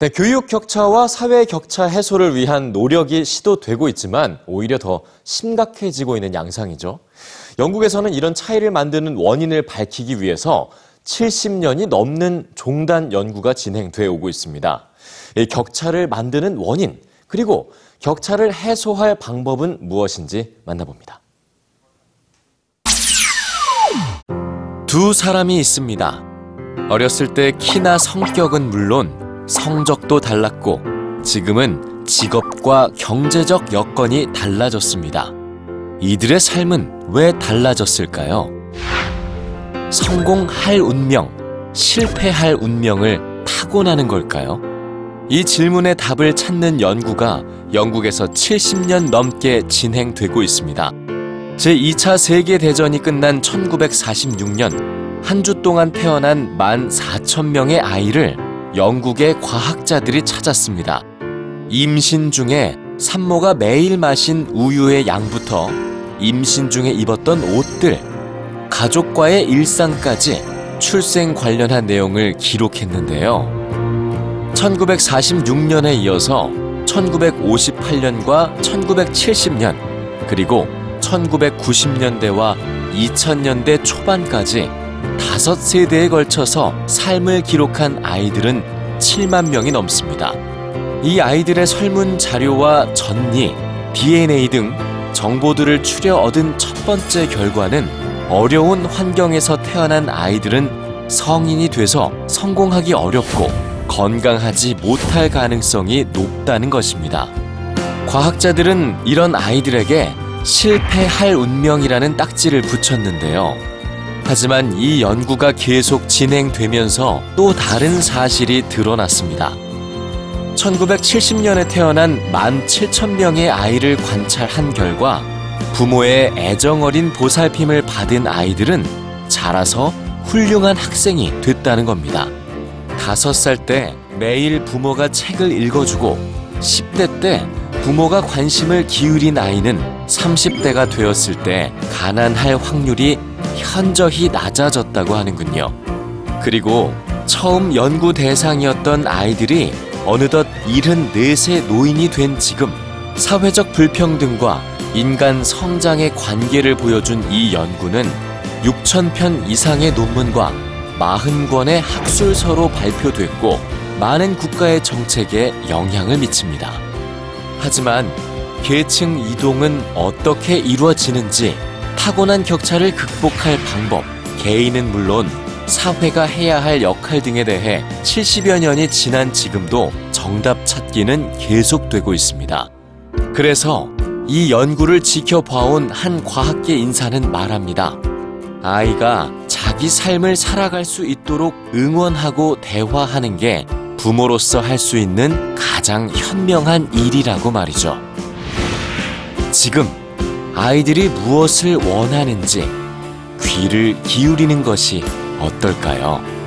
네, 교육 격차와 사회 격차 해소를 위한 노력이 시도되고 있지만 오히려 더 심각해지고 있는 양상이죠. 영국에서는 이런 차이를 만드는 원인을 밝히기 위해서 70년이 넘는 종단 연구가 진행돼 오고 있습니다. 이 격차를 만드는 원인, 그리고 격차를 해소할 방법은 무엇인지 만나봅니다. 두 사람이 있습니다. 어렸을 때 키나 성격은 물론 성적도 달랐고 지금은 직업과 경제적 여건이 달라졌습니다. 이들의 삶은 왜 달라졌을까요? 성공할 운명, 실패할 운명을 타고나는 걸까요? 이 질문의 답을 찾는 연구가 영국에서 70년 넘게 진행되고 있습니다. 제2차 세계대전이 끝난 1946년 한 주 동안 태어난 만 4천 명의 아이를 영국의 과학자들이 찾았습니다. 임신 중에 산모가 매일 마신 우유의 양부터 임신 중에 입었던 옷들, 가족과의 일상까지 출생 관련한 내용을 기록했는데요. 1946년에 이어서 1958년과 1970년, 그리고 1990년대와 2000년대 초반까지 다섯 세대에 걸쳐서 삶을 기록한 아이들은 7만 명이 넘습니다. 이 아이들의 설문 자료와 전리, DNA 등 정보들을 추려 얻은 첫 번째 결과는 어려운 환경에서 태어난 아이들은 성인이 돼서 성공하기 어렵고 건강하지 못할 가능성이 높다는 것입니다. 과학자들은 이런 아이들에게 실패할 운명이라는 딱지를 붙였는데요. 하지만 이 연구가 계속 진행되면서 또 다른 사실이 드러났습니다. 1970년에 태어난 17,000명의 아이를 관찰한 결과 부모의 애정 어린 보살핌을 받은 아이들은 자라서 훌륭한 학생이 됐다는 겁니다. 5살 때 매일 부모가 책을 읽어주고 10대 때 부모가 관심을 기울인 아이는 30대가 되었을 때 가난할 확률이 현저히 낮아졌다고 하는군요. 그리고 처음 연구 대상이었던 아이들이 어느덧 74세 노인이 된 지금 사회적 불평등과 인간 성장의 관계를 보여준 이 연구는 6,000편 이상의 논문과 40권의 학술서로 발표됐고 많은 국가의 정책에 영향을 미칩니다. 하지만 계층 이동은 어떻게 이루어지는지 타고난 격차를 극복할 방법, 개인은 물론 사회가 해야 할 역할 등에 대해 70여 년이 지난 지금도 정답 찾기는 계속되고 있습니다. 그래서 이 연구를 지켜봐온 한 과학계 인사는 말합니다. 아이가 자기 삶을 살아갈 수 있도록 응원하고 대화하는 게 부모로서 할 수 있는 가장 현명한 일이라고 말이죠. 지금 아이들이 무엇을 원하는지 귀를 기울이는 것이 어떨까요?